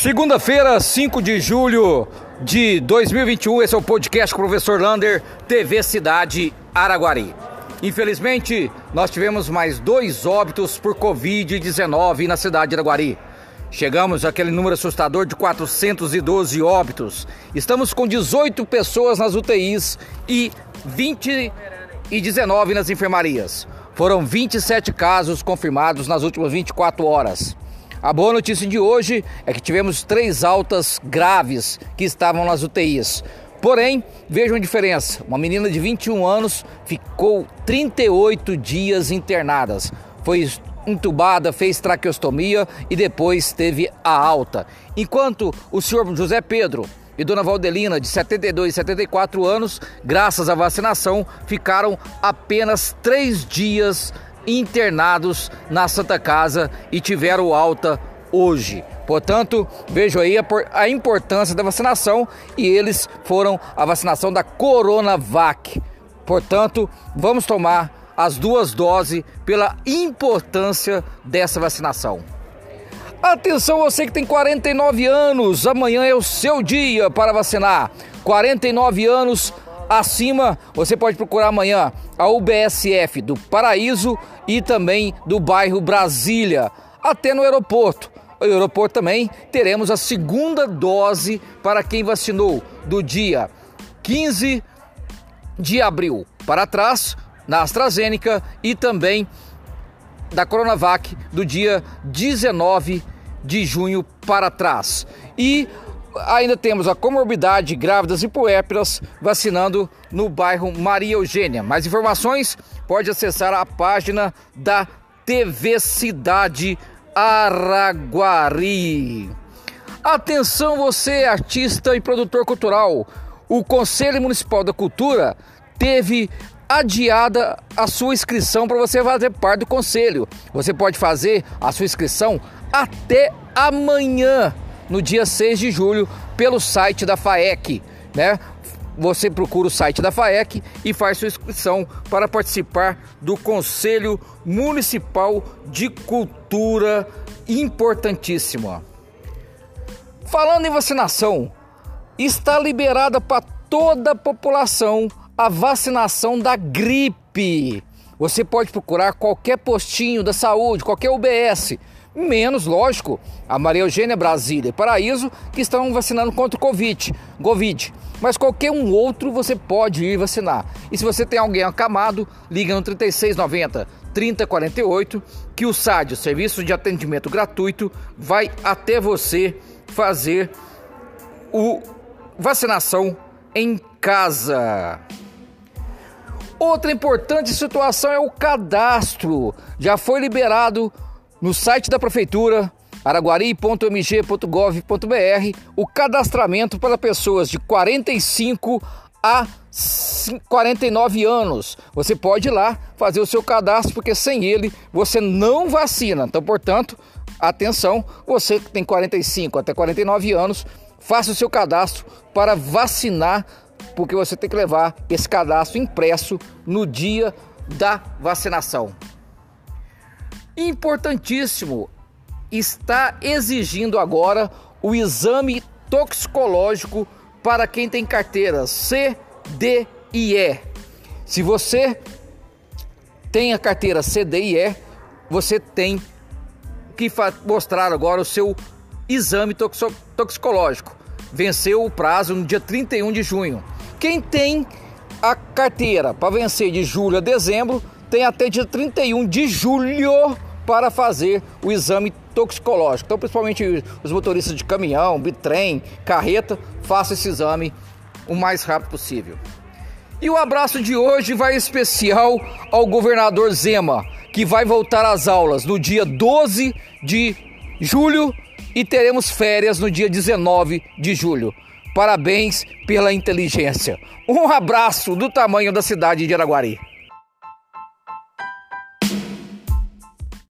Segunda-feira, 5 de julho de 2021, esse é o podcast com o professor Lander, TV Cidade Araguari. Infelizmente, nós tivemos mais dois óbitos por Covid-19 na cidade de Araguari. Chegamos àquele número assustador de 412 óbitos. Estamos com 18 pessoas nas UTIs e 20 e 19 nas enfermarias. Foram 27 casos confirmados nas últimas 24 horas. A boa notícia de hoje é que tivemos três altas graves que estavam nas UTIs. Porém, vejam a diferença: uma menina de 21 anos ficou 38 dias internadas. Foi entubada, fez traqueostomia e depois teve a alta. Enquanto o senhor José Pedro e dona Valdelina, de 72 e 74 anos, graças à vacinação, ficaram apenas três dias internados na Santa Casa e tiveram alta hoje. Portanto, vejo aí a, a, importância da vacinação e eles foram a vacinação da Coronavac. Portanto, vamos tomar as duas doses pela importância dessa vacinação. Atenção você que tem 49 anos, amanhã é o seu dia para vacinar. 49 anos, acima, você pode procurar amanhã a UBSF do Paraíso e também do bairro Brasília, até no aeroporto. No aeroporto também teremos a segunda dose para quem vacinou do dia 15 de abril para trás na AstraZeneca e também da Coronavac do dia 19 de junho para trás. E ainda temos a comorbidade grávidas e puérperas vacinando no bairro Maria Eugênia. Mais informações pode acessar a página da TV Cidade Araguari. Atenção você, artista e produtor cultural. O Conselho Municipal da Cultura teve adiada a sua inscrição para você fazer parte do conselho. Você pode fazer a sua inscrição até amanhã no dia 6 de julho pelo site da FAEC, né? Você procura o site da FAEC e faz sua inscrição para participar do Conselho Municipal de Cultura importantíssimo. Falando em vacinação, está liberada para toda a população a vacinação da gripe. Você pode procurar qualquer postinho da saúde, qualquer UBS menos, lógico, a Maria Eugênia Brasília e Paraíso, que estão vacinando contra o Covid, Covid. Mas qualquer um outro você pode ir vacinar. E se você tem alguém acamado, liga no 3690 3048 que o SAD, o Serviço de Atendimento Gratuito, vai até você fazer o vacinação em casa. Outra importante situação é o cadastro. Já foi liberado no site da prefeitura araguari.mg.gov.br o cadastramento para pessoas de 45 a 49 anos. Você pode ir lá fazer o seu cadastro, porque sem ele você não vacina. Então, portanto, atenção, você que tem 45 até 49 anos, faça o seu cadastro para vacinar, porque você tem que levar esse cadastro impresso no dia da vacinação importantíssimo, está exigindo agora o exame toxicológico para quem tem carteiras C, D e E. Se você tem a carteira C, D e E, você tem que mostrar agora o seu exame toxicológico. Venceu o prazo no dia 31 de junho. Quem tem a carteira para vencer de julho a dezembro, tem até dia 31 de julho para fazer o exame toxicológico. Então, principalmente os motoristas de caminhão, bitrem, carreta, façam esse exame o mais rápido possível. E o abraço de hoje vai especial ao governador Zema, que vai voltar às aulas no dia 12 de julho e teremos férias no dia 19 de julho. Parabéns pela inteligência. Um abraço do tamanho da cidade de Araguari.